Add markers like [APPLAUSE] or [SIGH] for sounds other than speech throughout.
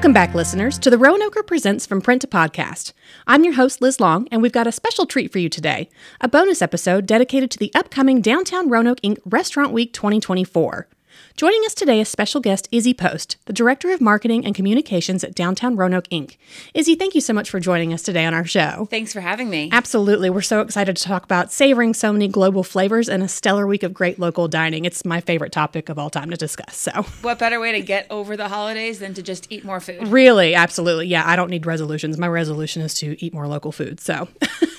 Welcome back, listeners, to the Roanoker Presents From Print to Podcast. I'm your host, Liz Long, and we've got a special treat for you today a bonus episode dedicated to the upcoming Downtown Roanoke Inc. Restaurant Week 2024. Joining us today is special guest Izzy Post, the Director of Marketing and Communications at Downtown Roanoke Inc. Izzy, thank you so much for joining us today on our show. Thanks for having me. Absolutely. We're so excited to talk about savoring so many global flavors and a stellar week of great local dining. It's my favorite topic of all time to discuss. So, what better way to get over the holidays than to just eat more food? Really, absolutely. Yeah, I don't need resolutions. My resolution is to eat more local food. So,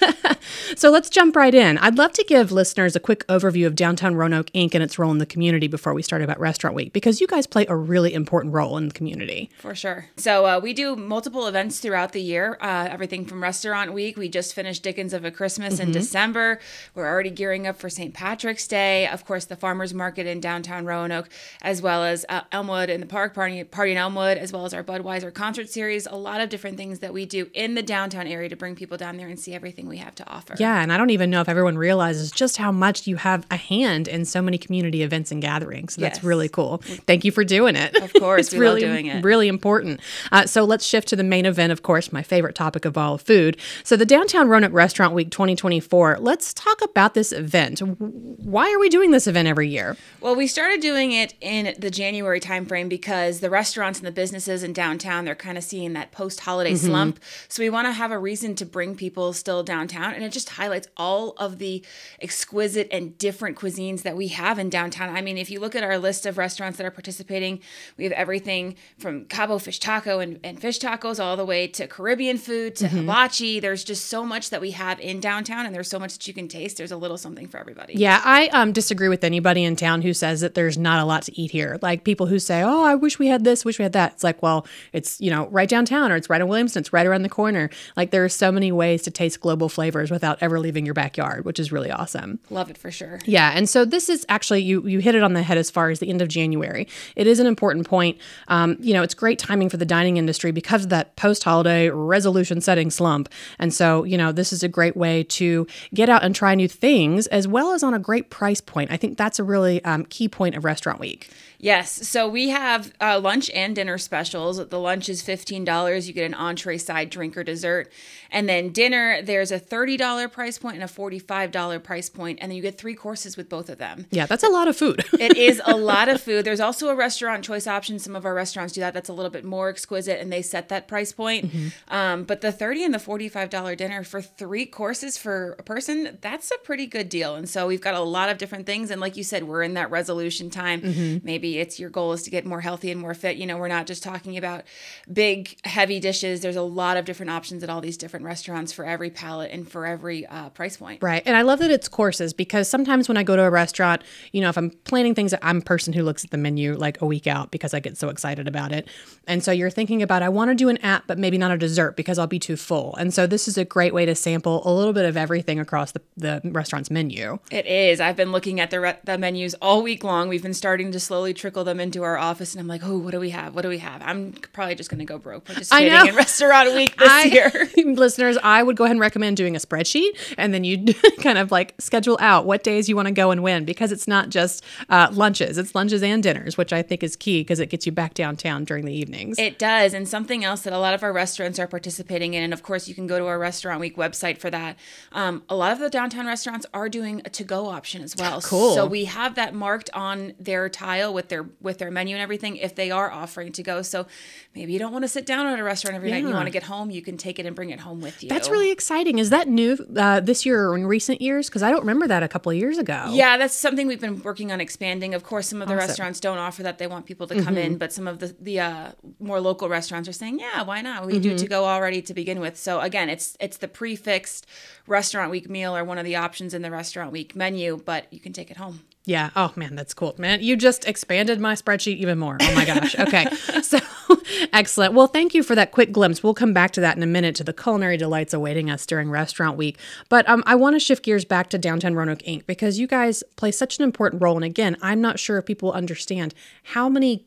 [LAUGHS] so let's jump right in. I'd love to give listeners a quick overview of Downtown Roanoke Inc. and its role in the community before we start about Restaurant Week, because you guys play a really important role in the community. For sure. So uh, we do multiple events throughout the year. Uh, everything from Restaurant Week. We just finished Dickens of a Christmas mm-hmm. in December. We're already gearing up for St. Patrick's Day. Of course, the Farmers Market in downtown Roanoke, as well as uh, Elmwood in the park party, party in Elmwood, as well as our Budweiser concert series. A lot of different things that we do in the downtown area to bring people down there and see everything we have to offer. Yeah, and I don't even know if everyone realizes just how much you have a hand in so many community events and gatherings. So yes. that's really cool. Thank you for doing it. Of course, [LAUGHS] it's really doing it. Really important. Uh, so let's shift to the main event. Of course, my favorite topic of all, food. So the Downtown Roanoke Restaurant Week 2024. Let's talk about this event. Why are we doing this event every year? Well, we started doing it in the January timeframe because the restaurants and the businesses in downtown they're kind of seeing that post-holiday mm-hmm. slump. So we want to have a reason to bring people still downtown, and it just highlights all of the exquisite and different cuisines that we have in downtown. I mean, if you look at our list of restaurants that are participating, we have everything from Cabo fish taco and, and fish tacos all the way to Caribbean food to mm-hmm. hibachi. There's just so much that we have in downtown, and there's so much that you can taste. There's a little something for everybody. Yeah, I um, disagree with anybody in town who says that there's not a lot to eat here. Like people who say, "Oh, I wish we had this, wish we had that." It's like, well, it's you know right downtown, or it's right in Williamson, it's right around the corner. Like there are so many ways to taste global flavors without ever leaving your backyard backyard, which is really awesome. Love it for sure. Yeah, and so this is actually you you hit it on the head as far as the end of January. It is an important point. Um, you know, it's great timing for the dining industry because of that post holiday resolution setting slump, and so you know this is a great way to get out and try new things as well as on a great price point. I think that's a really um, key point of Restaurant Week. Yes. So we have uh, lunch and dinner specials. The lunch is $15. You get an entree, side, drink, or dessert. And then dinner, there's a $30 price point and a $45 price point, And then you get three courses with both of them. Yeah, that's a lot of food. [LAUGHS] it is a lot of [LAUGHS] food. There's also a restaurant choice option. Some of our restaurants do that. That's a little bit more exquisite and they set that price point. Mm-hmm. Um, but the 30 and the $45 dinner for three courses for a person, that's a pretty good deal. And so we've got a lot of different things. And like you said, we're in that resolution time. Mm-hmm. Maybe it's your goal is to get more healthy and more fit. You know, we're not just talking about big, heavy dishes. There's a lot of different options at all these different restaurants for every palate and for every uh, price point. Right. And I love that it's courses because sometimes when I go to a restaurant, you know, if I'm planning things, I'm a person who looks at the menu like a week out because I get so excited about it. And so you're thinking about, I want to do an app, but maybe not a dessert because I'll be too full. And so this is a great way to sample a little bit of everything across the, the restaurant's menu. It is. I've been looking at the, re- the menus all week long. We've been starting to slowly trickle them into our office, and I'm like, oh, what do we have? What do we have? I'm probably just going to go broke participating in Restaurant Week this I, year. [LAUGHS] listeners, I would go ahead and recommend doing a spreadsheet, and then you [LAUGHS] kind of like schedule out what days you want to go and when, because it's not just uh, lunches; it's lunches and dinners, which I think is key because it gets you back downtown during the evenings. It does, and something else that a lot of our restaurants are participating in, and of course, you can go to our Restaurant Week website for that. Um, a lot of the downtown restaurants are doing a to-go option as well. Cool. So we have that marked on their tile with their with their menu and everything if they are offering to go. So maybe you don't want to sit down at a restaurant every yeah. night. You want to get home, you can take it and bring it home with you. That's really exciting. Is that new uh, this year or in recent years? Because I don't remember that a couple of years ago. Yeah, that's something we've been working on expanding. Of course, some of the awesome. restaurants don't offer that; they want people to come mm-hmm. in. But some of the the uh, more local restaurants are saying, "Yeah, why not? We mm-hmm. do to go already to begin with." So again, it's it's the prix fixe restaurant week meal or one of the options in the restaurant week menu, but you can take it home. Yeah. Oh man, that's cool, man. You just expanded my spreadsheet even more. Oh my gosh. Okay. [LAUGHS] so [LAUGHS] excellent. Well, thank you for that quick glimpse. We'll come back to that in a minute to the culinary delights awaiting us during Restaurant Week. But um, I want to shift gears back to Downtown Roanoke Inc. because you guys play such an important role. And again, I'm not sure if people understand how many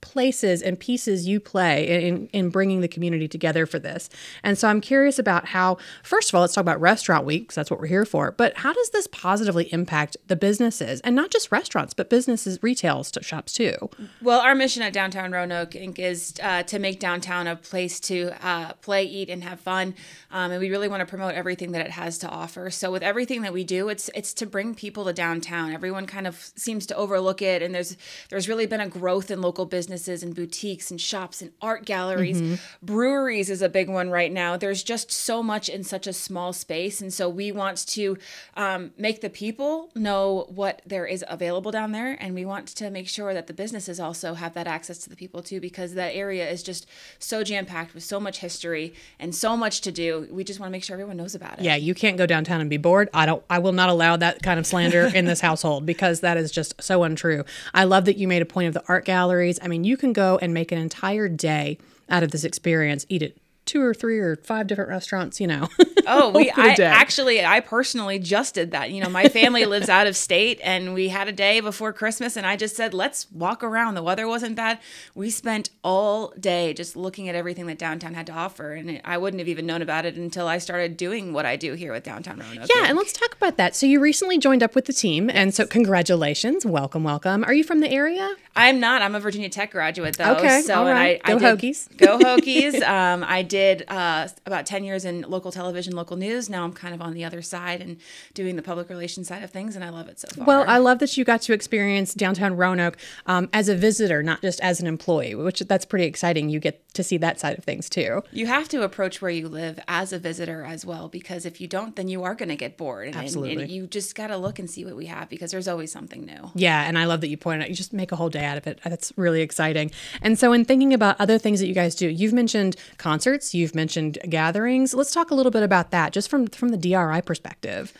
places and pieces you play in, in bringing the community together for this. And so I'm curious about how, first of all, let's talk about Restaurant Week, because that's what we're here for. But how does this positively impact the businesses and not just restaurants, but businesses, retail shops too? Well, our mission at Downtown Roanoke Inc. is uh, to make downtown a place to uh, play, eat, and have fun. Um, and we really want to promote everything that it has to offer. So with everything that we do, it's it's to bring people to downtown. Everyone kind of seems to overlook it, and there's there's really been a growth in local businesses and boutiques and shops and art galleries. Mm-hmm. Breweries is a big one right now. There's just so much in such a small space, and so we want to um, make the people know what there is available down there, and we want to make sure that the businesses also have that access to the people too, because that area is just so jam packed with so much history and so much to do. We just want to make sure everyone knows about it. Yeah, you can't go downtown and be bored. I don't. I will not allow that kind of slander in this [LAUGHS] household because that is just so untrue. I love that you made a point of the art galleries. I mean, you can go and make an entire day out of this experience. Eat it two or three or five different restaurants, you know. [LAUGHS] Oh, we I actually I personally just did that. You know, my family lives out of state and we had a day before Christmas and I just said, "Let's walk around." The weather wasn't bad. We spent all day just looking at everything that downtown had to offer and it, I wouldn't have even known about it until I started doing what I do here with Downtown Roanoke. Yeah, and let's talk about that. So you recently joined up with the team and so congratulations. Welcome, welcome. Are you from the area? I'm not. I'm a Virginia Tech graduate though. Okay. So all right. I, go I did, Hokies. Go [LAUGHS] Hokies. um, I did uh, about 10 years in local television, local news. Now I'm kind of on the other side and doing the public relations side of things, and I love it so far. Well, I love that you got to experience downtown Roanoke um, as a visitor, not just as an employee, which that's pretty exciting. You get to see that side of things too. You have to approach where you live as a visitor as well, because if you don't, then you are going to get bored. And, Absolutely. And, and you just got to look and see what we have because there's always something new. Yeah, and I love that you pointed out you just make a whole day out of it. That's really really exciting. And so, in thinking about other things that you guys do, you've mentioned concerts, you've mentioned gatherings. Let's talk a little bit about that, just from from the DRI perspective.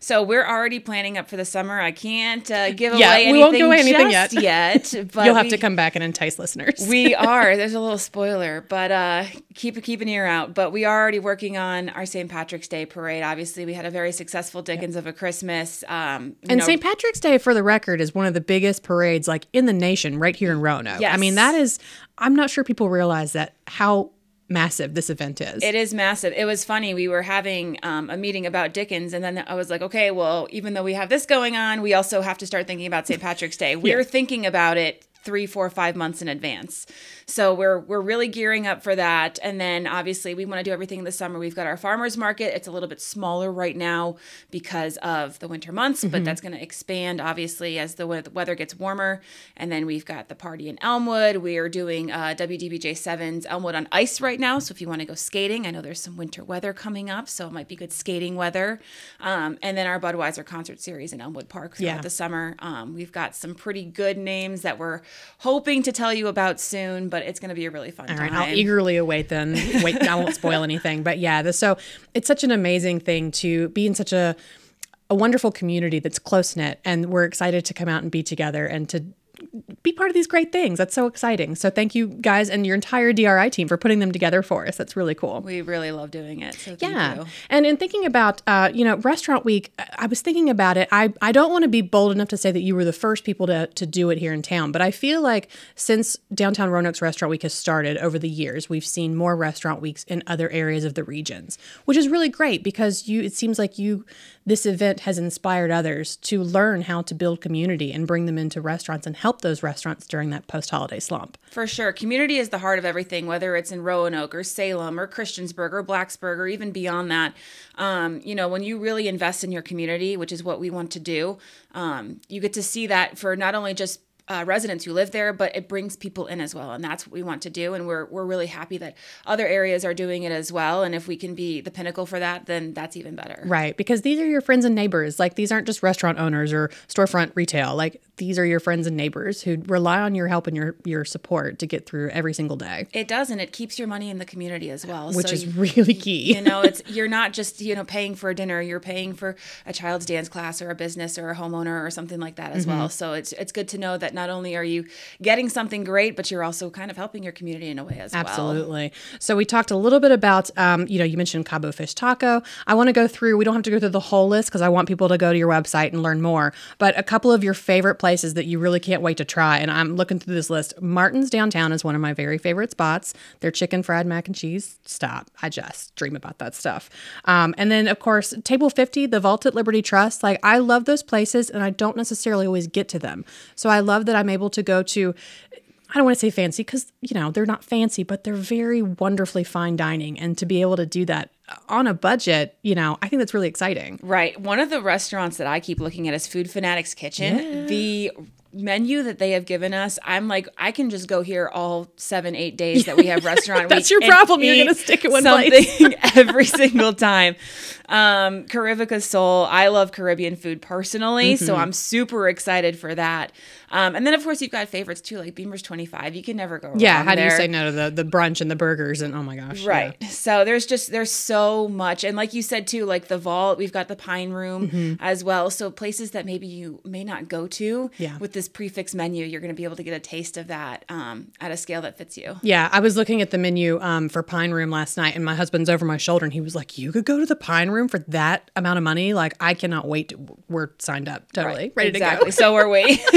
So we're already planning up for the summer. I can't uh, [LAUGHS] give yeah, away we anything, won't give away anything yet. yet [LAUGHS] but you'll have we, to come back and entice listeners. we [LAUGHS] are. There's a little spoiler, but uh, keep keep an ear out. But we are already working on our St. Patrick's Day parade. Obviously, we had a very successful Dickens yep. of a Christmas. Um, and St. Patrick's Day, for the record, is one of the biggest parades like in the nation, right here in Roanoke. Yes. I mean, that is. I'm not sure people realize that how massive this event is. It is massive. It was funny. We were having um, a meeting about Dickens, and then I was like, okay, well, even though we have this going on, we also have to start thinking about St. Patrick's Day. We're yeah. thinking about it three, four, five months in advance. So we're we're really gearing up for that. And then obviously we want to do everything this summer. We've got our farmers market. It's a little bit smaller right now because of the winter months, mm-hmm. but that's going to expand obviously as the weather gets warmer. And then we've got the party in Elmwood. We are doing uh, WDBJ Sevens Elmwood on ice right now. So if you want to go skating, I know there's some winter weather coming up, so it might be good skating weather. Um, and then our Budweiser concert series in Elmwood Park throughout yeah. the summer. Um, we've got some pretty good names that we're hoping to tell you about soon, but it's going to be a really fun All time. right, I'll eagerly await then. [LAUGHS] Wait, I won't spoil anything, but yeah, the, so it's such an amazing thing to be in such a a wonderful community that's close knit, and we're excited to come out and be together and to be part of these great things. That's so exciting. So thank you guys and your entire DRI team for putting them together for us. That's really cool. We really love doing it. So yeah. You. And in thinking about, uh, you know, Restaurant Week, I was thinking about it. I, I don't want to be bold enough to say that you were the first people to, to do it here in town, but I feel like since Downtown Roanoke's Restaurant Week has started over the years, we've seen more restaurant weeks in other areas of the regions, which is really great because you, it seems like you, this event has inspired others to learn how to build community and bring them into restaurants and help those restaurants during that post holiday slump. For sure. Community is the heart of everything, whether it's in Roanoke or Salem or Christiansburg or Blacksburg or even beyond that. Um, you know, when you really invest in your community, which is what we want to do, um, you get to see that for not only just uh, residents who live there, but it brings people in as well, and that's what we want to do. And we're we're really happy that other areas are doing it as well. And if we can be the pinnacle for that, then that's even better. Right, because these are your friends and neighbors. Like these aren't just restaurant owners or storefront retail. Like these are your friends and neighbors who rely on your help and your your support to get through every single day. It does, and it keeps your money in the community as well, which so is you, really key. [LAUGHS] You know, it's you're not just you know paying for a dinner. You're paying for a child's dance class or a business or a homeowner or something like that as mm-hmm. well. So it's it's good to know that not only are you getting something great, but you're also kind of helping your community in a way as well. Absolutely. So we talked a little bit about, um, you know, you mentioned Cabo Fish Taco. I want to go through. We don't have to go through the whole list because I want people to go to your website and learn more. But a couple of your favorite places that you really can't wait to try. And I'm looking through this list. Martin's downtown is one of my very favorite spots. Their chicken fried mac and cheese. Stop. I just dream about that stuff. Um, and then of course Table 50, the Vault at Liberty Trust. Like I love those places, and I don't necessarily always get to them. So I love that I'm able to go to I don't want to say fancy because, you know, they're not fancy, but they're very wonderfully fine dining. And to be able to do that on a budget, you know, I think that's really exciting. Right. One of the restaurants that I keep looking at is Food Fanatics Kitchen. Yeah. The menu that they have given us, I'm like, I can just go here all seven, eight days that we have restaurant [LAUGHS] That's your problem. You're going to stick at one place [LAUGHS] every single time. Um, Carivica Soul. I love Caribbean food personally, mm-hmm. so I'm super excited for that. Um, and then of course you've got favorites too, like Beamer's 25. You can never go wrong. Yeah. How there. do you say no to the the brunch and the burgers and oh my gosh. Right. Yeah. So there's just there's so much, and like you said too, like the vault. We've got the Pine Room mm-hmm. as well. So places that maybe you may not go to. Yeah. With this prix fixe menu, you're going to be able to get a taste of that um, at a scale that fits you. Yeah. I was looking at the menu um, for Pine Room last night, and my husband's over my shoulder, and he was like, "You could go to the Pine Room for that amount of money. Like I cannot wait. To, we're signed up. Totally right. ready exactly. to go. so are we. [LAUGHS]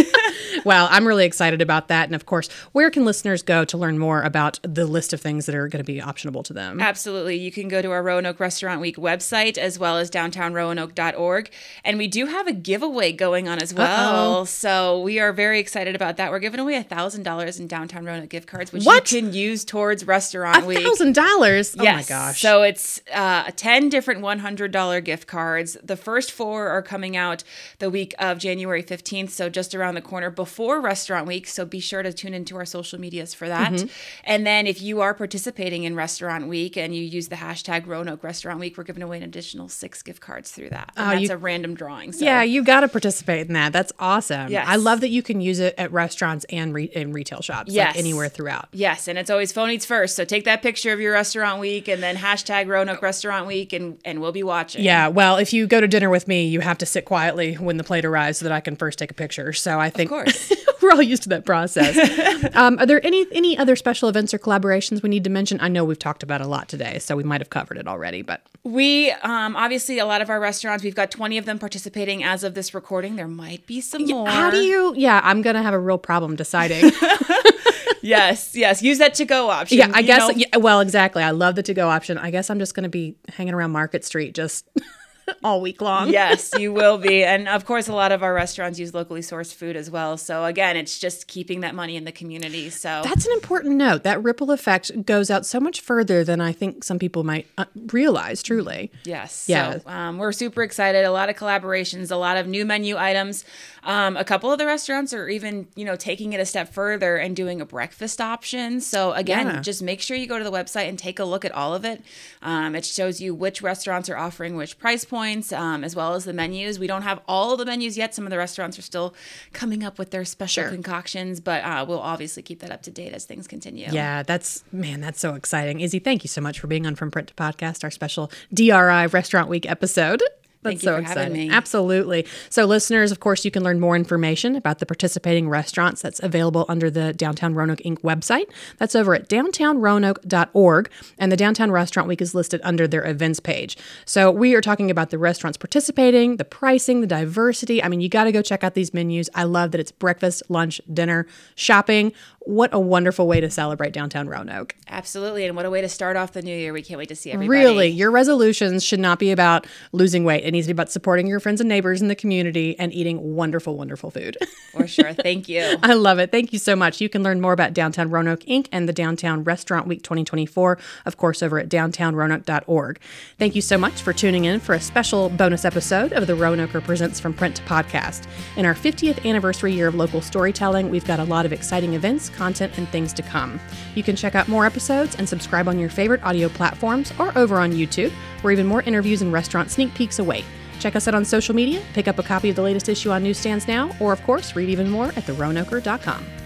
[LAUGHS] well, I'm really excited about that. And of course, where can listeners go to learn more about the list of things that are going to be optionable to them? Absolutely. You can go to our Roanoke Restaurant Week website as well as downtownroanoke.org. And we do have a giveaway going on as well. Uh-oh. So we are very excited about that. We're giving away a $1,000 in downtown Roanoke gift cards, which what? you can use towards Restaurant Week. $1,000? Oh yes. my gosh. So it's uh, 10 different $100 gift cards. The first four are coming out the week of January 15th. So just around the corner before Restaurant Week. So be sure to tune into our social medias for that. Mm-hmm. And then if you are participating in Restaurant Week and you use the hashtag Roanoke Restaurant Week, we're giving away an additional six gift cards through that. And oh, that's you, a random drawing. So. Yeah, you got to participate in that. That's awesome. Yes. I love that you can use it at restaurants and re- in retail shops, yes. like anywhere throughout. Yes, and it's always phone eats first. So take that picture of your restaurant week and then hashtag Roanoke Restaurant Week, and and we'll be watching. Yeah, well, if you go to dinner with me, you have to sit quietly when the plate arrives so that I can first take a picture. So I think, of course. [LAUGHS] [LAUGHS] we're all used to that process. [LAUGHS] um, are there any any other special events or collaborations we need to mention? I know we've talked about a lot today, so we might have covered it already. But we um, obviously a lot of our restaurants, we've got twenty of them participating as of this recording. There might be some more. How do you? Yeah, I'm gonna have a real problem deciding. [LAUGHS] yes, yes. Use that to go option. Yeah, I guess. Yeah, well, exactly. I love the to go option. I guess I'm just going to be hanging around Market Street, just [LAUGHS] all week long. yes, you will be. [LAUGHS] And of course, a lot of our restaurants use locally sourced food as well. So again, it's just keeping that money in the community. So that's an important note. That ripple effect goes out so much further than I think some people might uh, realize. Truly. Yes. Yeah. So, um, we're super excited. A lot of collaborations. A lot of new menu items. Um, a couple of the restaurants are even, you know, taking it a step further and doing a breakfast option. So again, yeah. just make sure you go to the website and take a look at all of it. Um, it shows you which restaurants are offering which price points, um, as well as the menus. We don't have all the menus yet. Some of the restaurants are still coming up with their special sure. concoctions, but uh, we'll obviously keep that up to date as things continue. Yeah, that's man, that's so exciting. Izzy, thank you so much for being on From Print to Podcast, our special DRI Restaurant Week episode. That's so exciting. Absolutely. So, listeners, of course, you can learn more information about the participating restaurants that's available under the Downtown Roanoke Inc. website. That's over at downtownroanoke.org. And the Downtown Restaurant Week is listed under their events page. So, we are talking about the restaurants participating, the pricing, the diversity. I mean, you got to go check out these menus. I love that it's breakfast, lunch, dinner, shopping, what a wonderful way to celebrate downtown Roanoke. Absolutely. And what a way to start off the new year. We can't wait to see everybody. Really, your resolutions should not be about losing weight. It needs to be about supporting your friends and neighbors in the community and eating wonderful, wonderful food. [LAUGHS] For sure. Thank you. [LAUGHS] I love it. Thank you so much. You can learn more about Downtown Roanoke Inc. and the Downtown Restaurant Week 2024, of course, over at downtownroanoke.org. Thank you so much for tuning in for a special bonus episode of the Roanoker Presents from Print to Podcast. In our 50th anniversary year of local storytelling, we've got a lot of exciting events content, and things to come. You can check out more episodes and subscribe on your favorite audio platforms or over on YouTube, where even more interviews and restaurant sneak peeks await. Check us out on social media, pick up a copy of the latest issue on newsstands now, or of course, read even more at theroanoker.com.